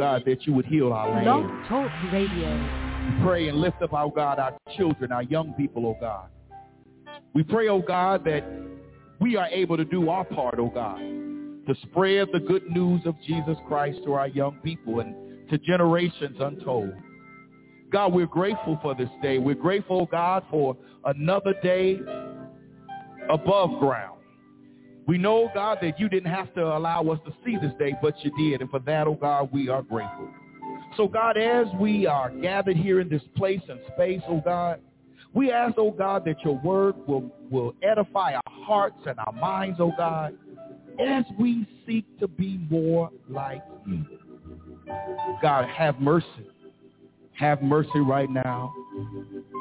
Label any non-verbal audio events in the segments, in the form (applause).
God, that you would heal our land. Blog Talk Radio. We pray and lift up, our God, our children, our young people, oh God. We pray, oh God, that we are able to do our part, oh God, to spread the good news of Jesus Christ to our young people and to generations untold. God, we're grateful for this day. We're grateful, oh God, for another day above ground. We know, God, that you didn't have to allow us to see this day, but you did. And for that, oh God, we are grateful. So God, as we are gathered here in this place and space, oh God, we ask, oh God, that your word will, will edify our hearts and our minds, oh God, as we seek to be more like you. God, have mercy. Have mercy right now.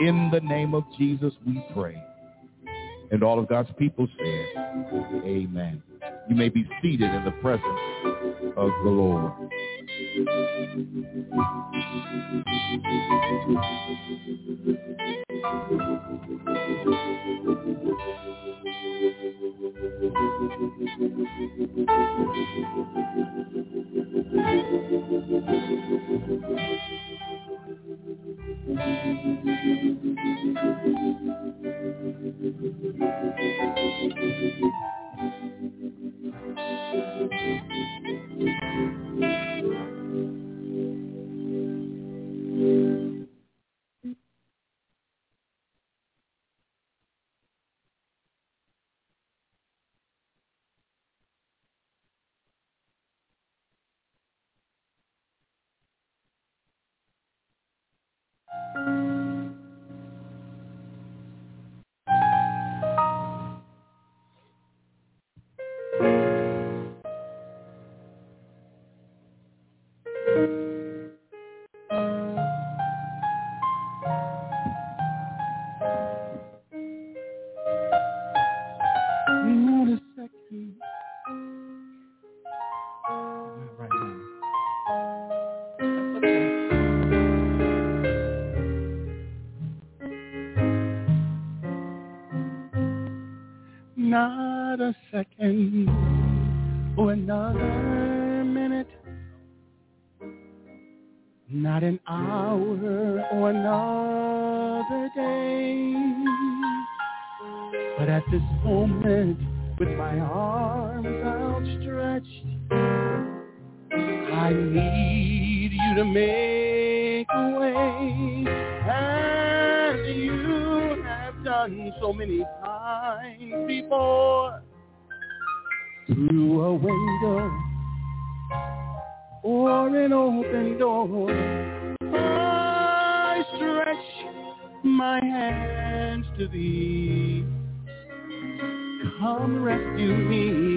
In the name of Jesus, we pray. And all of God's people said, amen. You may be seated in the presence of the Lord. (laughs) Not another minute. Not an hour or another day. But at this moment, with my arms outstretched, I need you to make a way. And you have done so many I stretch my hands to thee. Come rescue me.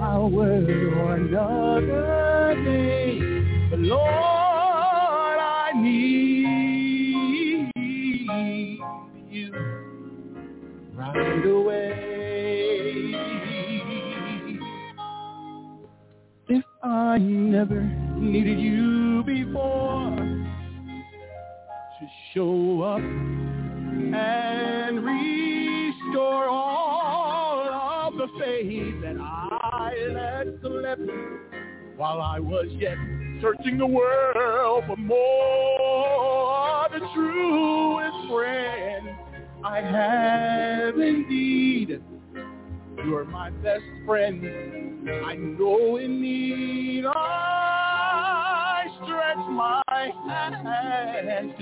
Hour or another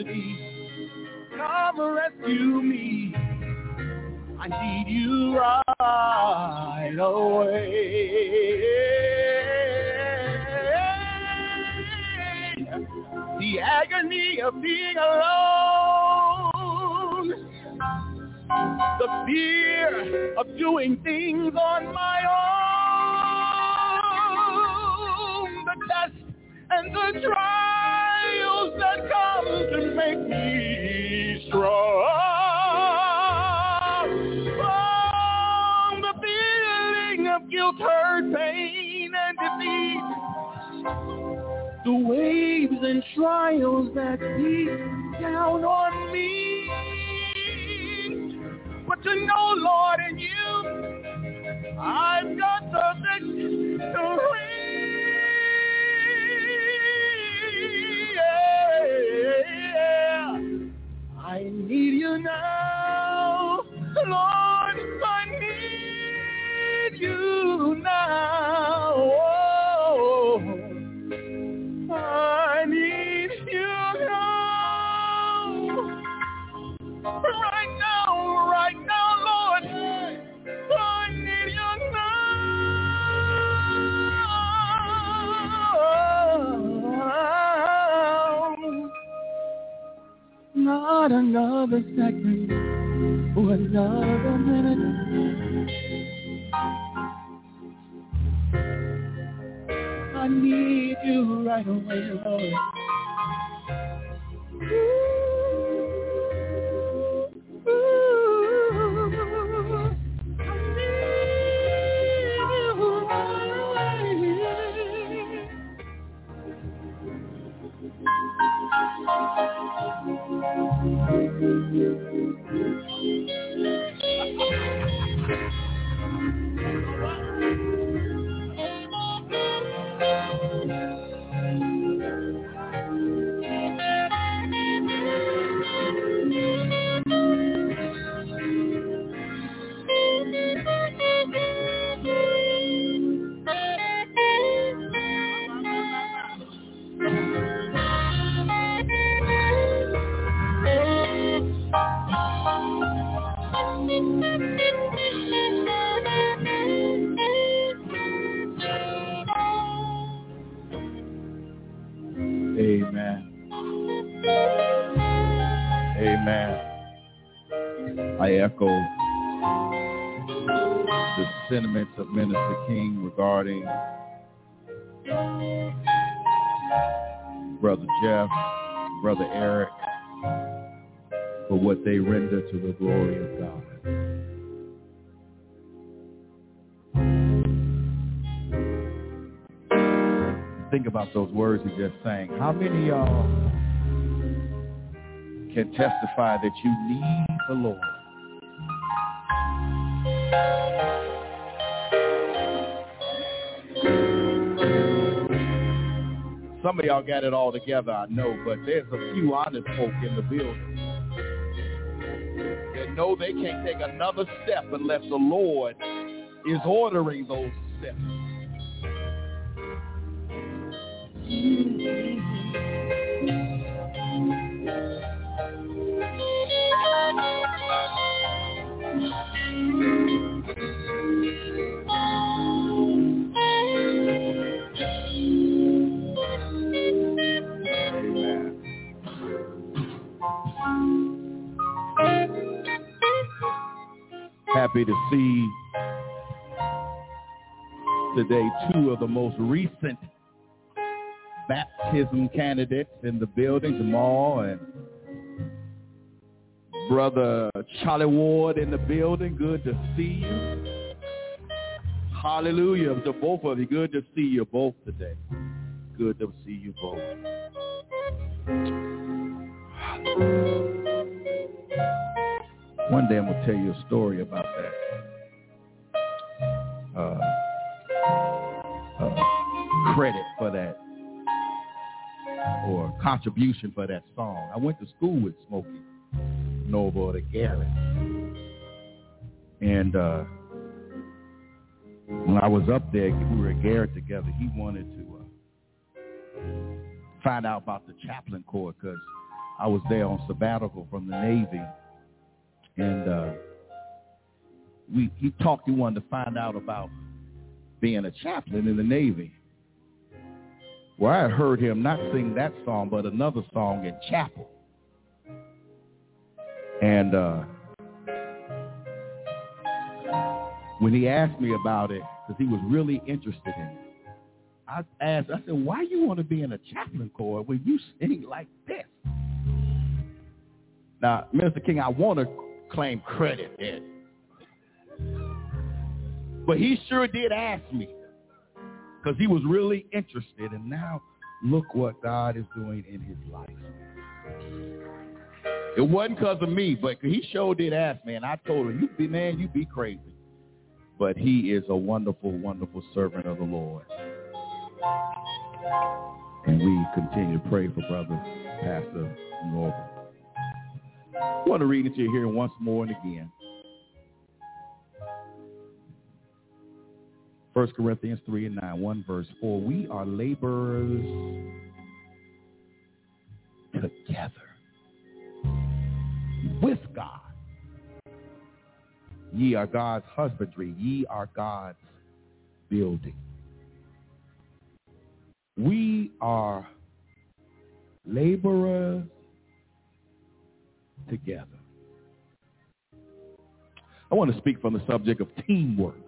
hands. Come rescue me. I need you right away. the agony of being alone, the fear of doing things on my own, the test and the trials waves and trials that beat down on me. But to know, Lord, in you, I've got the victory. Not another second or another minute. I need you right away, Lord. Jeff, Brother Eric, for what they render to the glory of God. Think about those words he just sang. How many of y'all can testify that you need the Lord? Some of y'all got it all together, I know, but there's a few honest folk in the building that know they can't take another step unless the Lord is ordering those steps. Amen. Happy to see today two of the most recent baptism candidates in the building, Jamal and Brother Charlie Ward in the building. Good to see you. Hallelujah. To both of you, good to see you both today. Good to see you both. One day I'm going to tell you a story about that. Credit for that or contribution for that song. I went to school with Smokie Norful to Garrett. And uh, when I was up there, we were at Garrett together. He wanted to uh, find out about the chaplain corps because I was there on sabbatical from the Navy. And uh, we he talked, he wanted to find out about being a chaplain in the Navy. Well, I heard him not sing that song, but another song in chapel. And uh, when he asked me about it, because he was really interested in it, I asked, I said, why you want to be in a chaplain corps when you sing like this? Now, Minister King, I want to claim credit. But he sure did ask me because he was really interested. And now look what God is doing in his life. It wasn't because of me, but he sure did ask me. And I told him, you be, man, you be crazy. But he is a wonderful, wonderful servant of the Lord. And we continue to pray for brother Pastor Norful. I want to read it to you here once more and again. 1 Corinthians 3 and 9, one verse. 4. we are laborers together with God. Ye are God's husbandry. Ye are God's building. We are laborers together. I want to speak from the subject of teamwork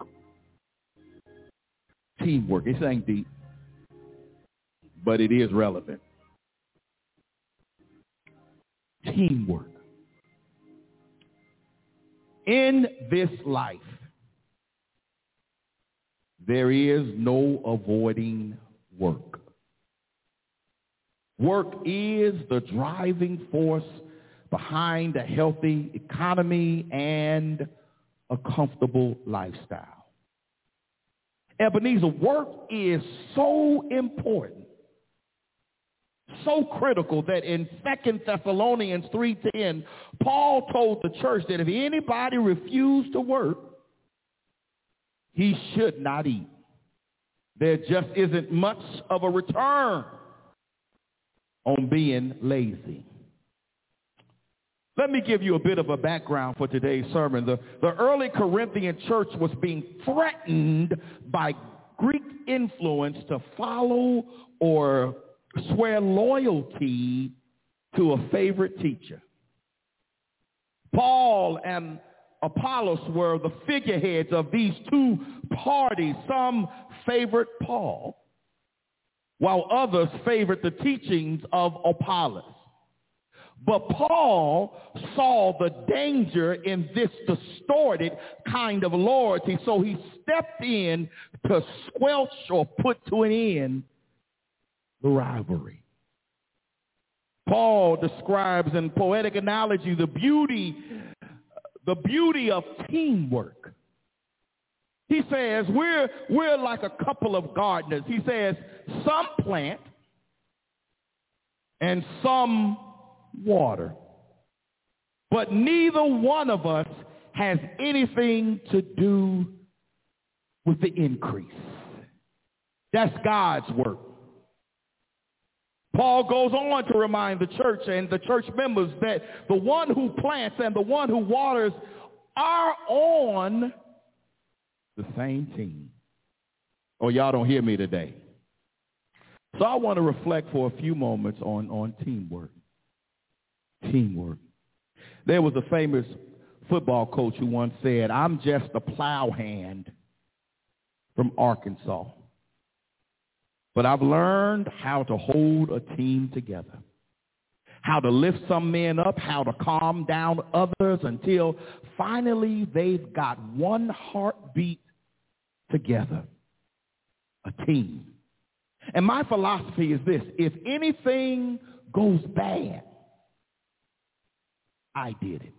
teamwork. It ain't deep, but it is relevant. Teamwork. In this life, there is no avoiding work. Work is the driving force behind a healthy economy and a comfortable lifestyle. Ebenezer, work is so important, so critical that in 2 Thessalonians 3.10, Paul told the church that if anybody refused to work, he should not eat. There just isn't much of a return on being lazy. Let me give you a bit of a background for today's sermon. The, the early Corinthian church was being threatened by Greek influence to follow or swear loyalty to a favorite teacher. Paul and Apollos were the figureheads of these two parties. Some favored Paul, while others favored the teachings of Apollos. But Paul saw the danger in this distorted kind of loyalty, so he stepped in to squelch or put to an end the rivalry. Paul describes in poetic analogy the beauty, the beauty of teamwork. He says we're, we're like a couple of gardeners. He says some plant and some water. But neither one of us has anything to do with the increase. That's God's work. Paul goes on to remind the church and the church members that the one who plants and the one who waters are on the same team. Oh, y'all don't hear me today. So I want to reflect for a few moments on, on teamwork teamwork. There was a famous football coach who once said, I'm just a plow hand from Arkansas. But I've learned how to hold a team together, how to lift some men up, how to calm down others until finally they've got one heartbeat together, a team. And my philosophy is this, if anything goes bad, I did it.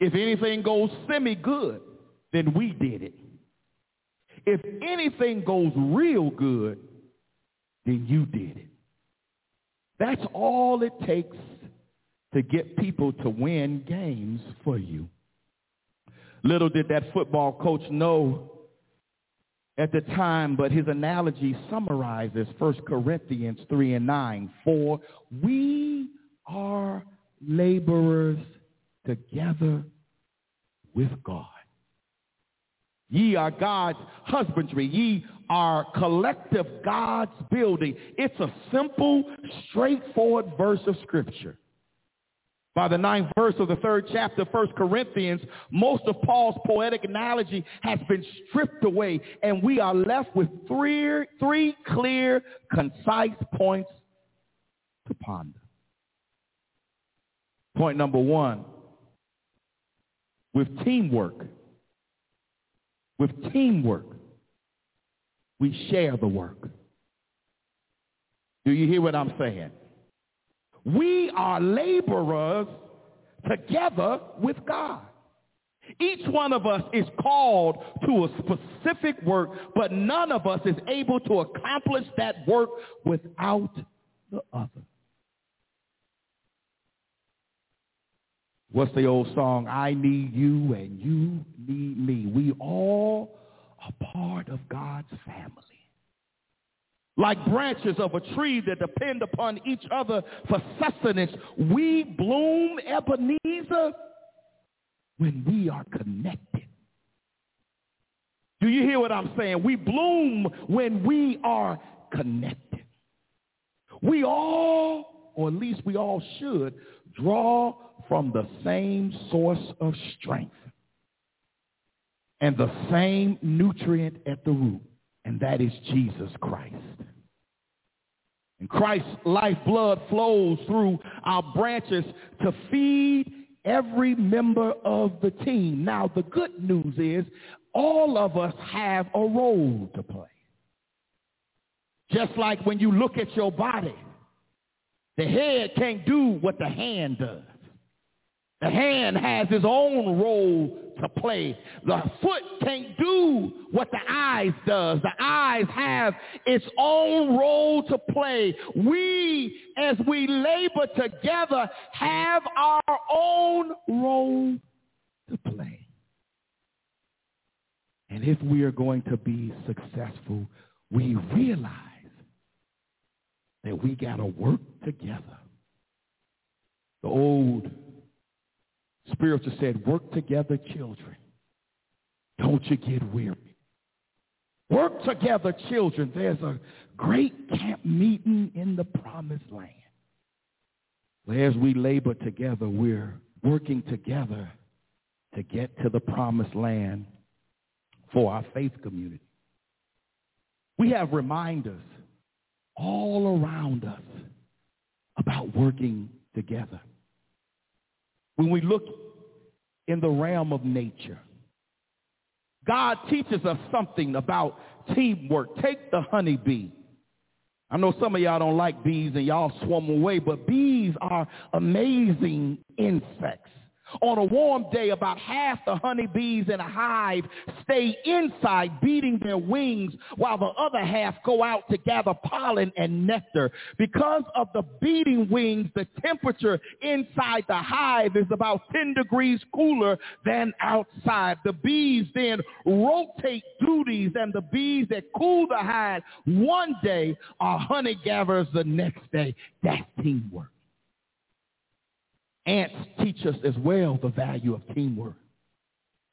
If anything goes semi-good, then we did it. If anything goes real good, then you did it. That's all it takes to get people to win games for you. Little did that football coach know at the time, but his analogy summarizes 1 Corinthians 3 and 9. For we are laborers together with God. Ye are God's husbandry. Ye are collective God's building. It's a simple, straightforward verse of Scripture. By the ninth verse of the third chapter 1 Corinthians, most of Paul's poetic analogy has been stripped away, and we are left with three, three clear, concise points to ponder. Point number one, with teamwork, with teamwork, we share the work. Do you hear what I'm saying? We are laborers together with God. Each one of us is called to a specific work, but none of us is able to accomplish that work without the other. What's the old song? I need you and you need me. We all are part of God's family. Like branches of a tree that depend upon each other for sustenance, we bloom, Ebenezer, when we are connected. Do you hear what I'm saying? We bloom when we are connected. We all, or at least we all should, draw from the same source of strength and the same nutrient at the root, and that is Jesus Christ. And Christ's lifeblood flows through our branches to feed every member of the team. Now, the good news is all of us have a role to play. Just like when you look at your body, the head can't do what the hand does. The hand has its own role to play. The foot can't do what the eyes does. The eyes have its own role to play. We, as we labor together, have our own role to play. And if we are going to be successful, we realize that we got to work together. The old Spiritual said, work together, children. Don't you get weary. Work together, children. There's a great camp meeting in the promised land. As we labor together, we're working together to get to the promised land for our faith community. We have reminders all around us about working together. When we look in the realm of nature, God teaches us something about teamwork. Take the honeybee. I know some of y'all don't like bees and y'all swarm away, but bees are amazing insects. On a warm day, about half the honeybees in a hive stay inside beating their wings while the other half go out to gather pollen and nectar. Because of the beating wings, the temperature inside the hive is about 10 degrees cooler than outside. The bees then rotate duties and the bees that cool the hive one day are honey gatherers the next day. That's teamwork. Ants teach us as well the value of teamwork.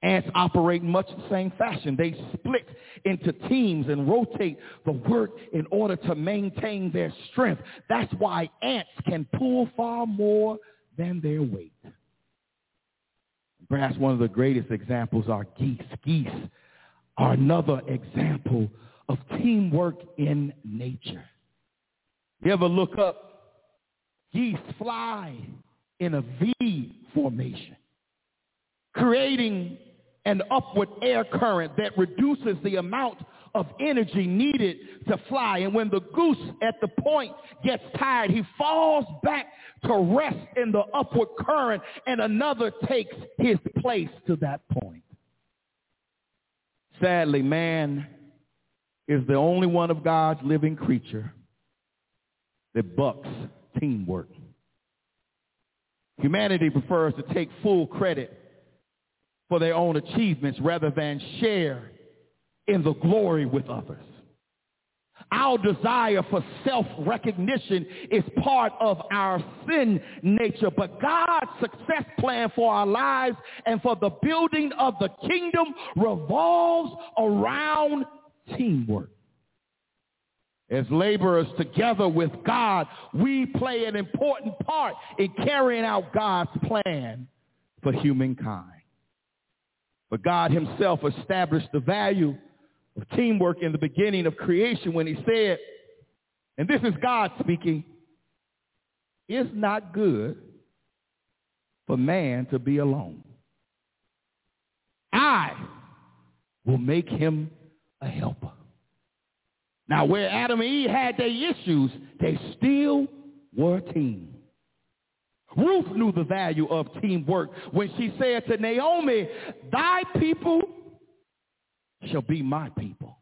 Ants operate much the same fashion. They split into teams and rotate the work in order to maintain their strength. That's why ants can pull far more than their weight. Perhaps one of the greatest examples are geese. Geese are another example of teamwork in nature. You ever look up, geese fly in a V formation, creating an upward air current that reduces the amount of energy needed to fly. And when the goose at the point gets tired, he falls back to rest in the upward current and another takes his place to that point. Sadly, man is the only one of God's living creature that bucks teamwork. Humanity prefers to take full credit for their own achievements rather than share in the glory with others. Our desire for self-recognition is part of our sin nature, but God's success plan for our lives and for the building of the kingdom revolves around teamwork. As laborers together with God, we play an important part in carrying out God's plan for humankind. But God himself established the value of teamwork in the beginning of creation when he said, and this is God speaking, it's not good for man to be alone. I will make him a helper. Now, where Adam and Eve had their issues, they still were a team. Ruth knew the value of teamwork when she said to Naomi, thy people shall be my people.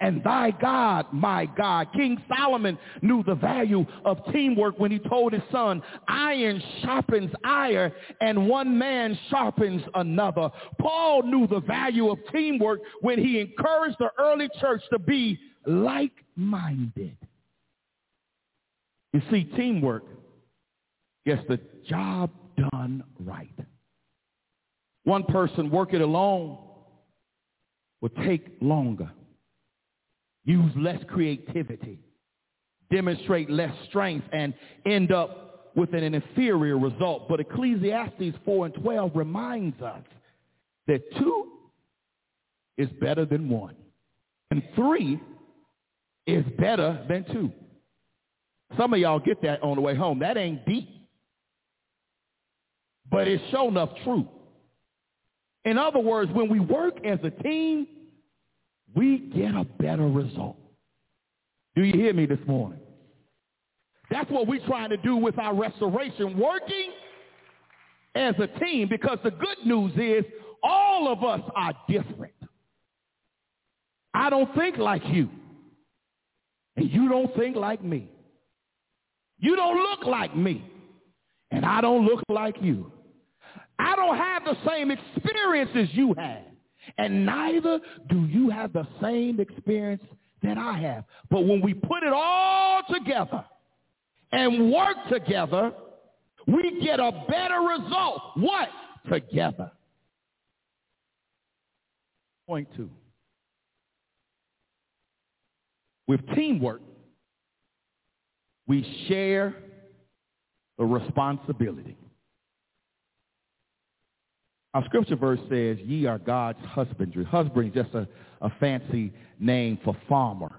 And thy God, my God. King Solomon knew the value of teamwork when he told his son, iron sharpens iron and one man sharpens another. Paul knew the value of teamwork when he encouraged the early church to be like-minded. You see, teamwork gets the job done right. One person working alone will take longer, use less creativity, demonstrate less strength, and end up with an inferior result. But Ecclesiastes 4 and 12 reminds us that two is better than one, and three is better than two. Some of y'all get that on the way home. That ain't deep. But it's show enough true. In other words, when we work as a team, we get a better result. Do you hear me this morning? That's what we're trying to do with our restoration, working as a team because the good news is all of us are different. I don't think like you, and you don't think like me. You don't look like me, and I don't look like you. I don't have the same experiences you had. And neither do you have the same experience that I have. But when we put it all together and work together, we get a better result. What? Together. Point two. With teamwork, we share the responsibility. Our scripture verse says, ye are God's husbandry. Husbandry is just a, a fancy name for farmer.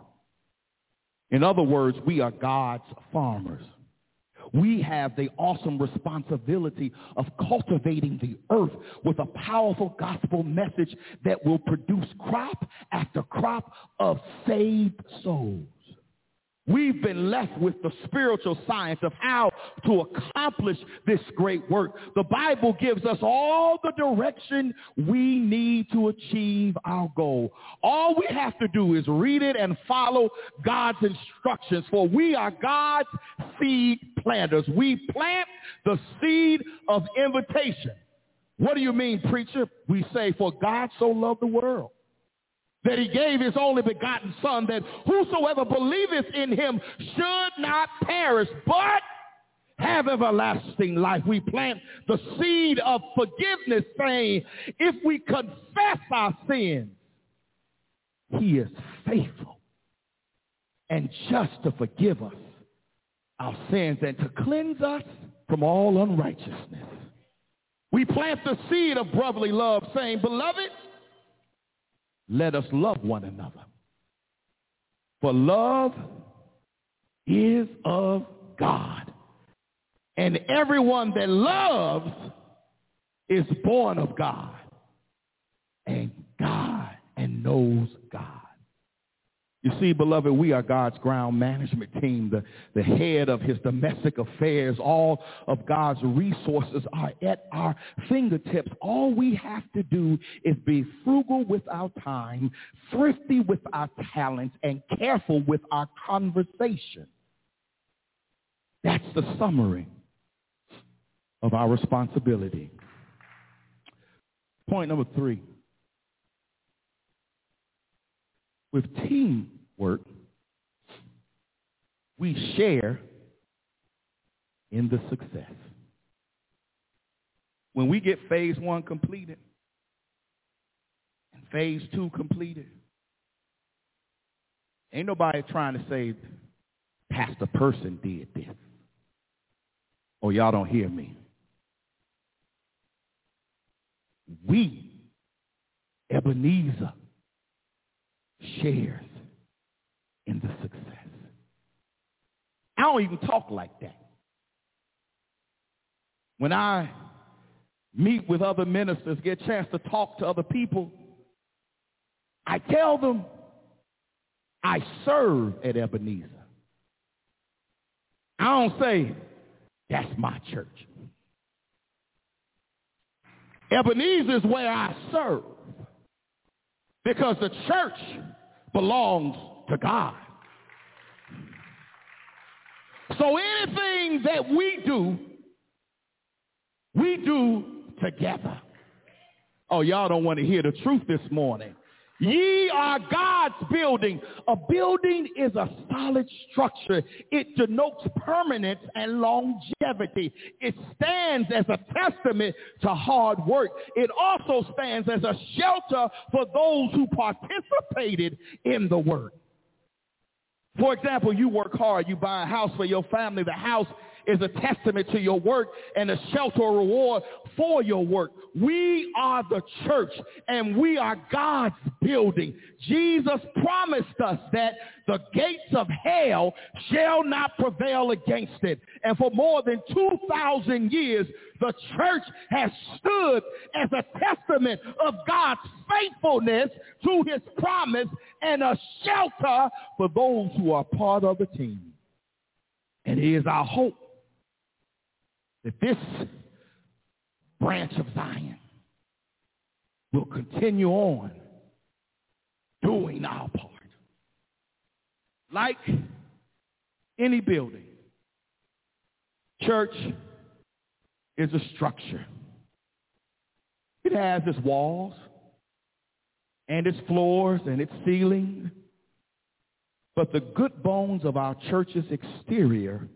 In other words, we are God's farmers. We have the awesome responsibility of cultivating the earth with a powerful gospel message that will produce crop after crop of saved souls. We've been left with the spiritual science of how to accomplish this great work. The Bible gives us all the direction we need to achieve our goal. All we have to do is read it and follow God's instructions, for we are God's seed planters. We plant the seed of invitation. What do you mean, preacher? We say, for God so loved the world that he gave his only begotten son that whosoever believeth in him should not perish but have everlasting life. We plant the seed of forgiveness saying if we confess our sins, he is faithful and just to forgive us our sins and to cleanse us from all unrighteousness. We plant the seed of brotherly love saying, beloved, let us love one another. For love is of God. And everyone that loves is born of God and God and knows God. You see, beloved, we are God's ground management team, the, the head of his domestic affairs. All of God's resources are at our fingertips. All we have to do is be frugal with our time, thrifty with our talents, and careful with our conversation. That's the summary of our responsibility. Point number three with teamwork, we share in the success. When we get phase one completed and phase two completed, ain't nobody trying to say Pastor Person did this. Oh, y'all don't hear me. We, Ebenezer, shares in the success. I don't even talk like that. When I meet with other ministers, get a chance to talk to other people, I tell them I serve at Ebenezer. I don't say, that's my church. Ebenezer is where I serve because the church belongs to God. So anything that we do, we do together. Oh, y'all don't want to hear the truth this morning. Ye are God's building. A building is a solid structure. It denotes permanence and longevity. It stands as a testament to hard work. It also stands as a shelter for those who participated in the work. For example, you work hard, you buy a house for your family. The house is a testament to your work and a shelter reward for your work. We are the church and we are God's building. Jesus promised us that the gates of hell shall not prevail against it. And for more than 2,000 years, the church has stood as a testament of God's faithfulness to his promise and a shelter for those who are part of the team. And it is our hope that this branch of Zion will continue on doing our part. Like any building, church is a structure. It has its walls and its floors and its ceiling. But the good bones of our church's exterior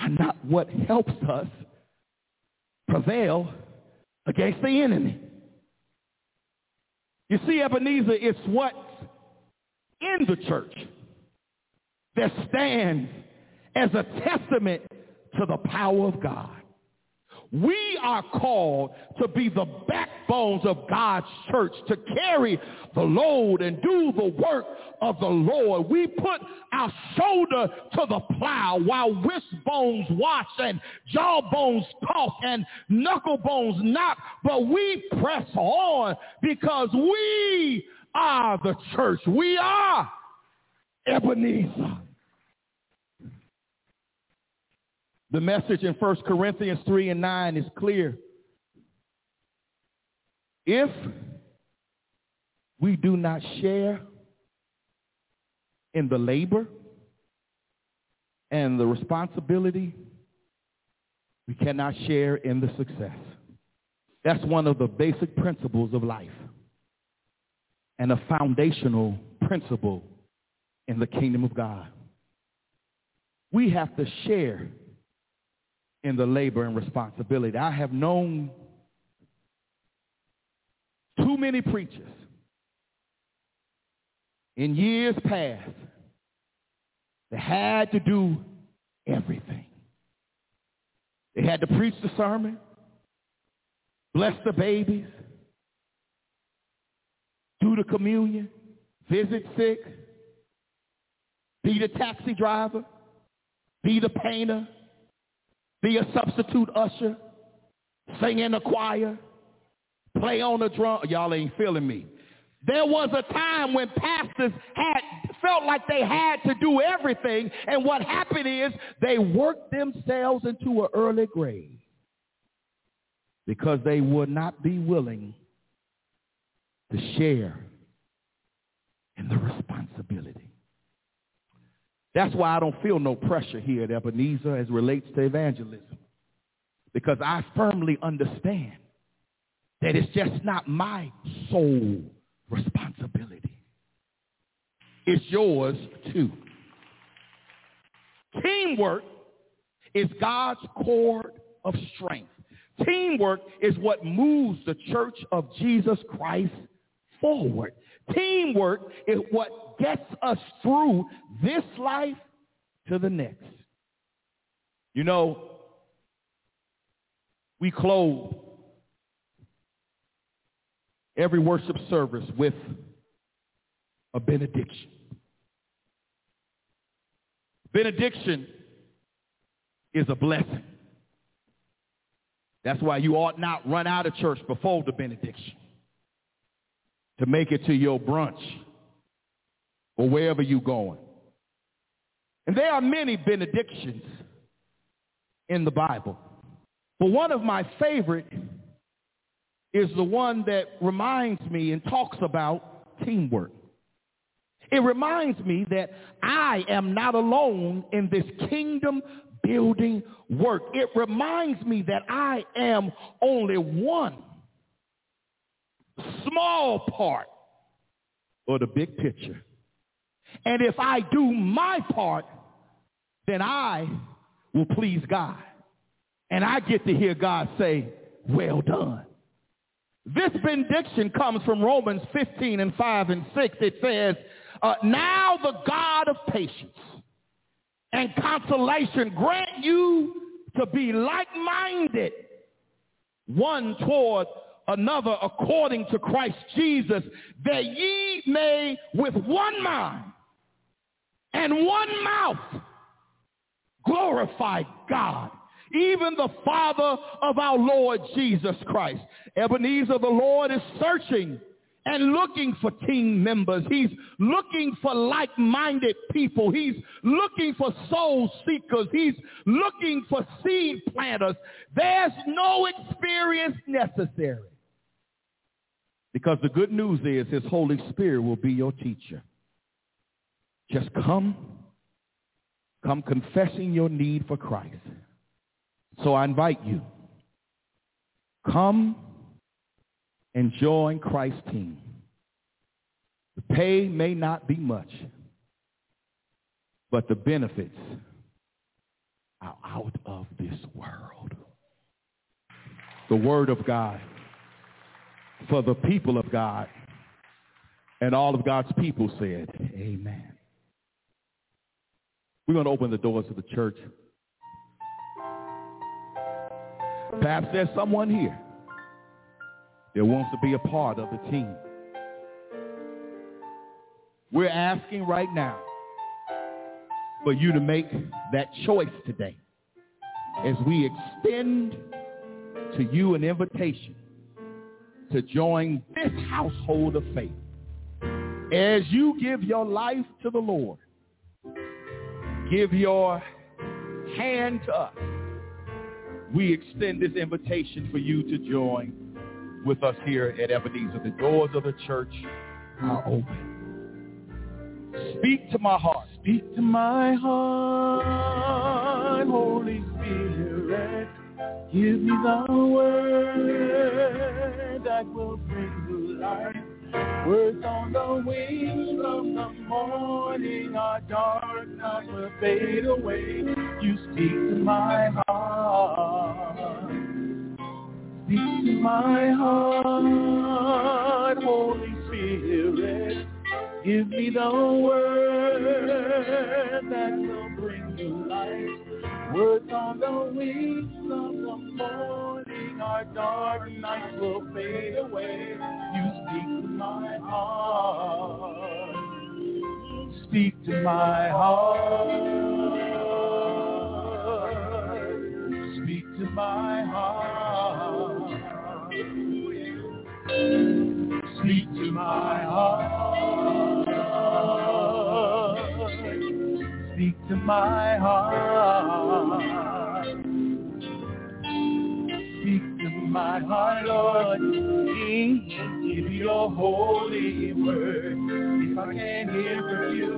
are not what helps us prevail against the enemy. You see, Ebenezer, it's what's in the church that stands as a testament to the power of God. We are called to be the backbones of God's church, to carry the load and do the work of the Lord. We put our shoulder to the plow while wrist bones wash and jaw bones talk and knuckle bones knock, but we press on because we are the church. We are Ebenezer. The message in 1 Corinthians 3 and 9 is clear. If we do not share in the labor and the responsibility, we cannot share in the success. That's one of the basic principles of life and a foundational principle in the kingdom of God. We have to share in the labor and responsibility. I have known too many preachers in years past that had to do everything. They had to preach the sermon, bless the babies, do the communion, visit sick, be the taxi driver, be the painter, be a substitute usher, sing in the choir, play on the drum. Y'all ain't feeling me. There was a time when pastors had felt like they had to do everything, and what happened is they worked themselves into an early grave because they would not be willing to share in the responsibility. That's why I don't feel no pressure here at Ebenezer as relates to evangelism. Because I firmly understand that it's just not my sole responsibility. It's yours too. Teamwork is God's cord of strength. Teamwork is what moves the church of Jesus Christ forward. Teamwork is what gets us through this life to the next. You know, we close every worship service with a benediction. Benediction is a blessing. That's why you ought not run out of church before the benediction to make it to your brunch or wherever you're going. And there are many benedictions in the Bible. But one of my favorite is the one that reminds me and talks about teamwork. It reminds me that I am not alone in this kingdom building work. It reminds me that I am only one small part of the big picture. And if I do my part, then I will please God. And I get to hear God say, well done. This benediction comes from Romans 15 and 5 and 6. It says, uh, now the God of patience and consolation grant you to be like-minded one toward another according to Christ Jesus, that ye may with one mind and one mouth glorify God, even the Father of our Lord Jesus Christ. Ebenezer, the Lord is searching and looking for team members. He's looking for like-minded people. He's looking for soul seekers. He's looking for seed planters. There's no experience necessary. Because the good news is his Holy Spirit will be your teacher. Just come, come confessing your need for Christ. So I invite you, come and join Christ's team. The pay may not be much, but the benefits are out of this world. The word of God for the people of God. And all of God's people said, amen. We're going to open the doors of the church. Perhaps there's someone here that wants to be a part of the team. We're asking right now for you to make that choice today as we extend to you an invitation to join this household of faith. As you give your life to the Lord, give your hand to us, we extend this invitation for you to join with us here at Ebenezer. The doors of the church are open. Speak to my heart. Speak to my heart, Holy Spirit. Give me the word that will bring you life. Words on the wings of the morning are dark, not will fade away. You speak to my heart. My heart, Holy Spirit. Give me the word that will bring you life. Words on the wings of the morning, our dark nights will fade away. You speak to my heart. Speak to my heart. Speak to my Speak to my heart. Speak to my heart. Speak to my heart, Lord. Give your holy word. If I can't hear from you,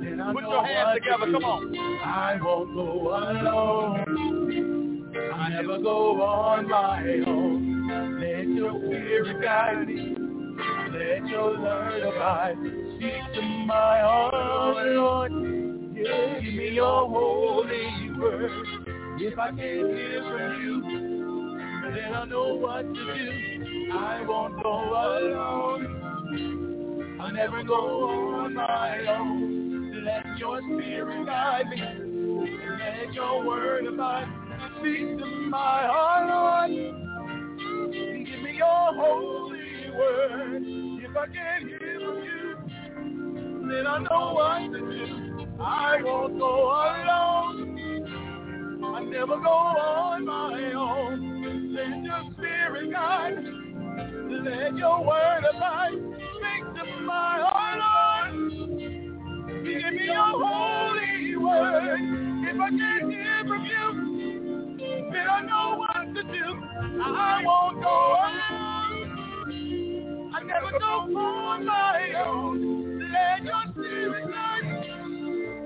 then I Put know your hands together. to Come on. I won't go alone. I never go on my own. Let your spirit guide me. Let your word abide. Speak to my heart, Lord. Yeah, give me your holy word. If I can't hear from you, then I know what to do. I won't go alone. I'll never go on my own. Let your spirit guide me. Let your word abide. Speak to my heart, Lord. Give me your holy word. If I can't hear from you, then I know what to do. I won't go alone. I never go on my own. Let your spirit guide. Let your word abide. Speak to my heart, Lord. Give me your holy word. If I can't hear from you, then I know to do. I won't go alone. I never go on my own. Let your spirit guide.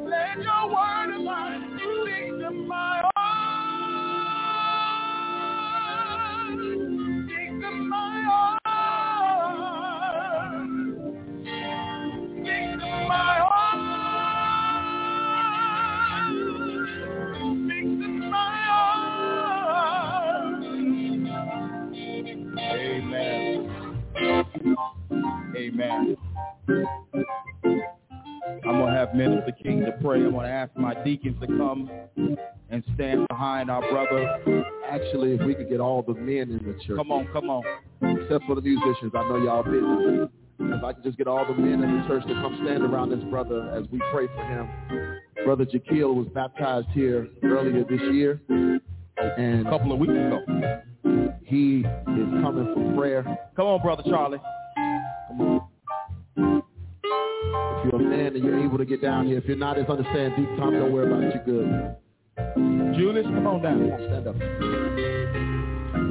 Let your word abide. Speak to my Amen. I'm going to have Minister King to pray. I'm going to ask my deacons to come and stand behind our brother. Actually, if we could get all the men in the church, Come on, come on. except for the musicians, I know y'all busy. If I could just get all the men in the church to come stand around this brother as we pray for him. Brother Jaquil was baptized here earlier this year, and A couple of weeks ago. he is coming for prayer. Come on, Brother Charlie. You're a man and you're able to get down here, if you're not, it's understand. Deep time, don't worry about it. You're good. Julius, come on down. stand up.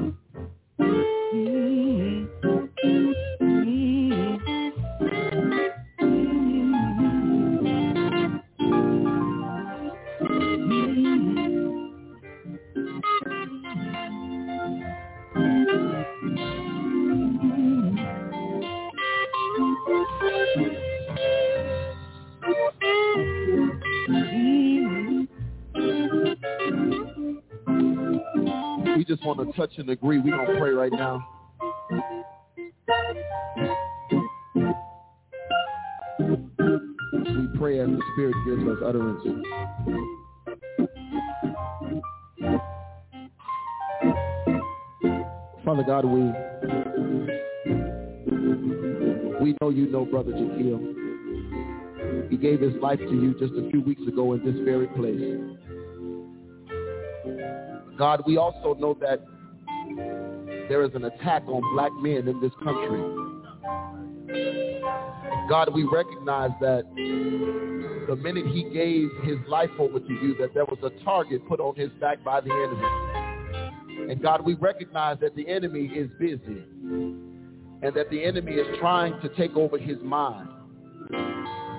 Touch and agree. We're going to pray right now. We pray as the Spirit gives us utterance. Father God, we we know you know Brother Jaquil. He gave his life to you just a few weeks ago in this very place. God, we also know that there is an attack on black men in this country. God, we recognize that the minute he gave his life over to you, that there was a target put on his back by the enemy. And God, we recognize that the enemy is busy and that the enemy is trying to take over his mind.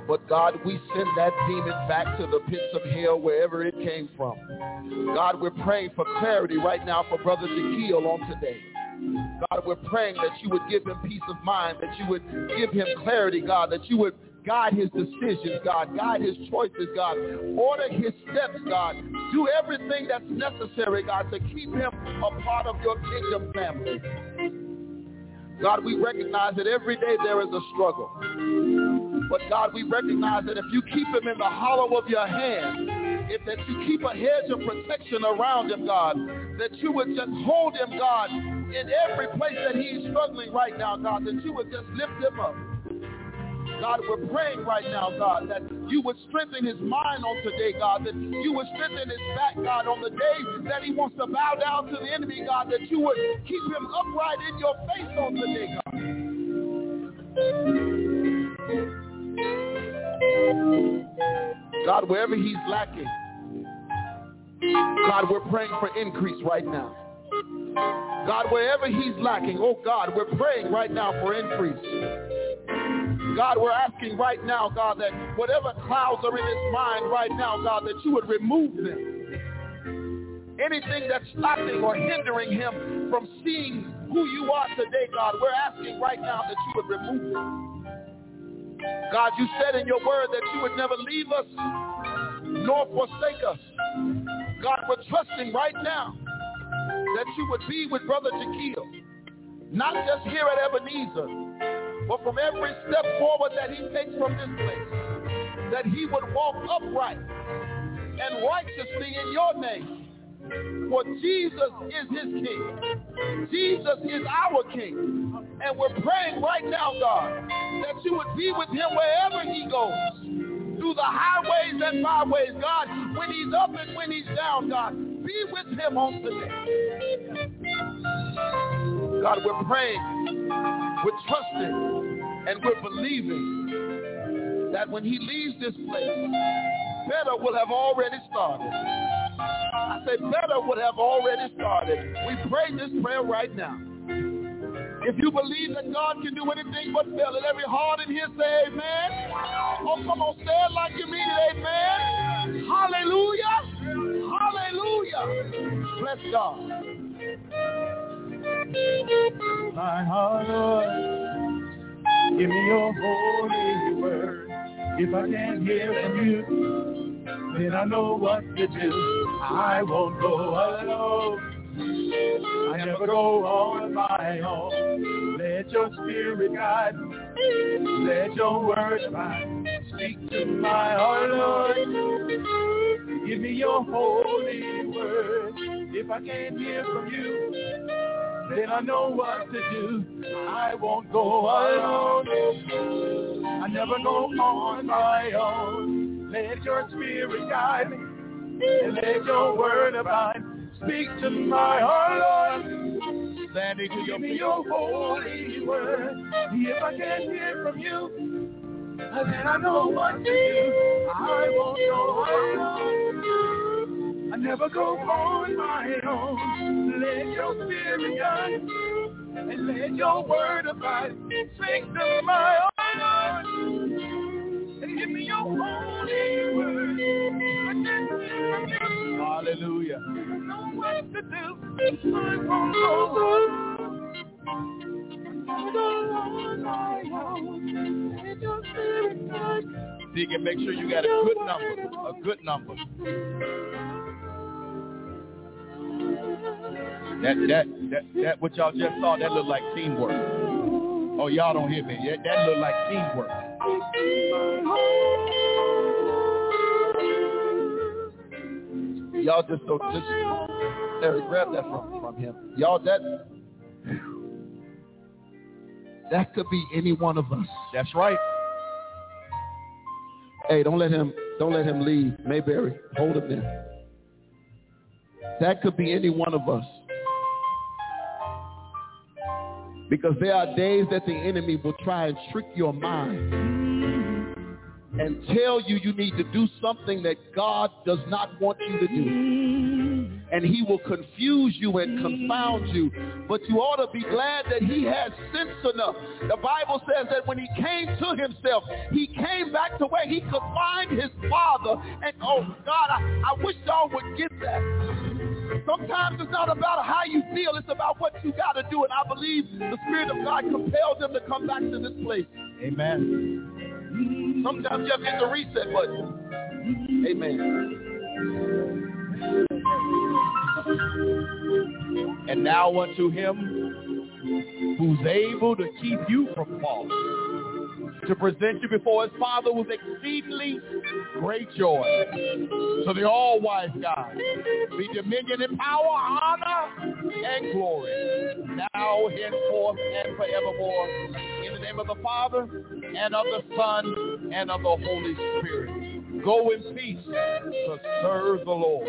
But God, we send that demon back to the pits of hell wherever it came from. God, we're praying for clarity right now for Brother Jaquil on today. God, we're praying that you would give him peace of mind, that you would give him clarity, God, that you would guide his decisions, God, guide his choices, God, order his steps, God, do everything that's necessary, God, to keep him a part of your kingdom family. God, we recognize that every day there is a struggle. But God, we recognize that if you keep him in the hollow of your hand, if that you keep a hedge of protection around him, God, that you would just hold him, God, in every place that he's struggling right now, God, that you would just lift him up. God, we're praying right now, God, that you would strengthen his mind on today, God, that you would strengthen his back, God, on the day that he wants to bow down to the enemy, God, that you would keep him upright in your face on today, God. God, wherever he's lacking, God, we're praying for increase right now. God, wherever he's lacking, oh God, we're praying right now for increase. God, we're asking right now, God, that whatever clouds are in his mind right now, God, that you would remove them. Anything that's stopping or hindering him from seeing who you are today, God, we're asking right now that you would remove it. God, you said in your word that you would never leave us nor forsake us. God, we're trusting right now that you would be with Brother Jaquil, not just here at Ebenezer, but from every step forward that he takes from this place, that he would walk upright and righteously in your name. For Jesus is his king. Jesus is our king. And we're praying right now, God, that you would be with him wherever he goes. Through the highways and byways, God, when he's up and when he's down, God, be with him on today. God, we're praying, we're trusting, and we're believing that when he leaves this place, better will have already started. I say better would have already started. We pray this prayer right now. If you believe that God can do anything but fail, let every heart in here say amen. Oh, come on, say it like you mean it, amen. Hallelujah. Hallelujah. Bless God. My heart, Lord, give me your holy word. If I can't hear from you, then I know what to do. I won't go alone. I never go on my own. Let your spirit guide me. Let your word abide. Speak to my heart, Lord. Give me your holy word. If I can't hear from you, then I know what to do. I won't go alone. I never go on my own. Let your spirit guide me. And let your word abide. Speak to my heart, Lord. Standing to your Give me your holy word. If I can't hear from you, then I know what to do. I won't go alone. I never go on my own. Let your spirit guide and let your word abide. Speak to my heart, And give me your holy word. I can't hear from you. Hallelujah. know what to do. I won't go Dig and make sure you got a good number. A good number. That that that that what y'all just saw, that looked like teamwork. Oh, y'all don't hear me. That, that looked like teamwork. Y'all just don't just Eric, grab that from, from him. Y'all that that could be any one of us. That's right. Hey, don't let him don't let him leave. Mayberry, hold him there. That could be any one of us. Because there are days that the enemy will try and trick your mind and tell you you need to do something that God does not want you to do. And he will confuse you and confound you. But you ought to be glad that he has sense enough. The Bible says that when he came to himself, he came back to where he could find his father. And oh God, I, I wish y'all would get that. Sometimes it's not about how you feel, it's about what you got to do. And I believe the Spirit of God compels them to come back to this place. Amen. Sometimes you have to hit the reset button. Amen. And now unto him who's able to keep you from falling, to present you before his Father with exceedingly great joy. To the all-wise God, be dominion and power, honor, and glory, now, henceforth, and forevermore. In the name of the Father, and of the Son, and of the Holy Spirit. Go in peace to serve the Lord.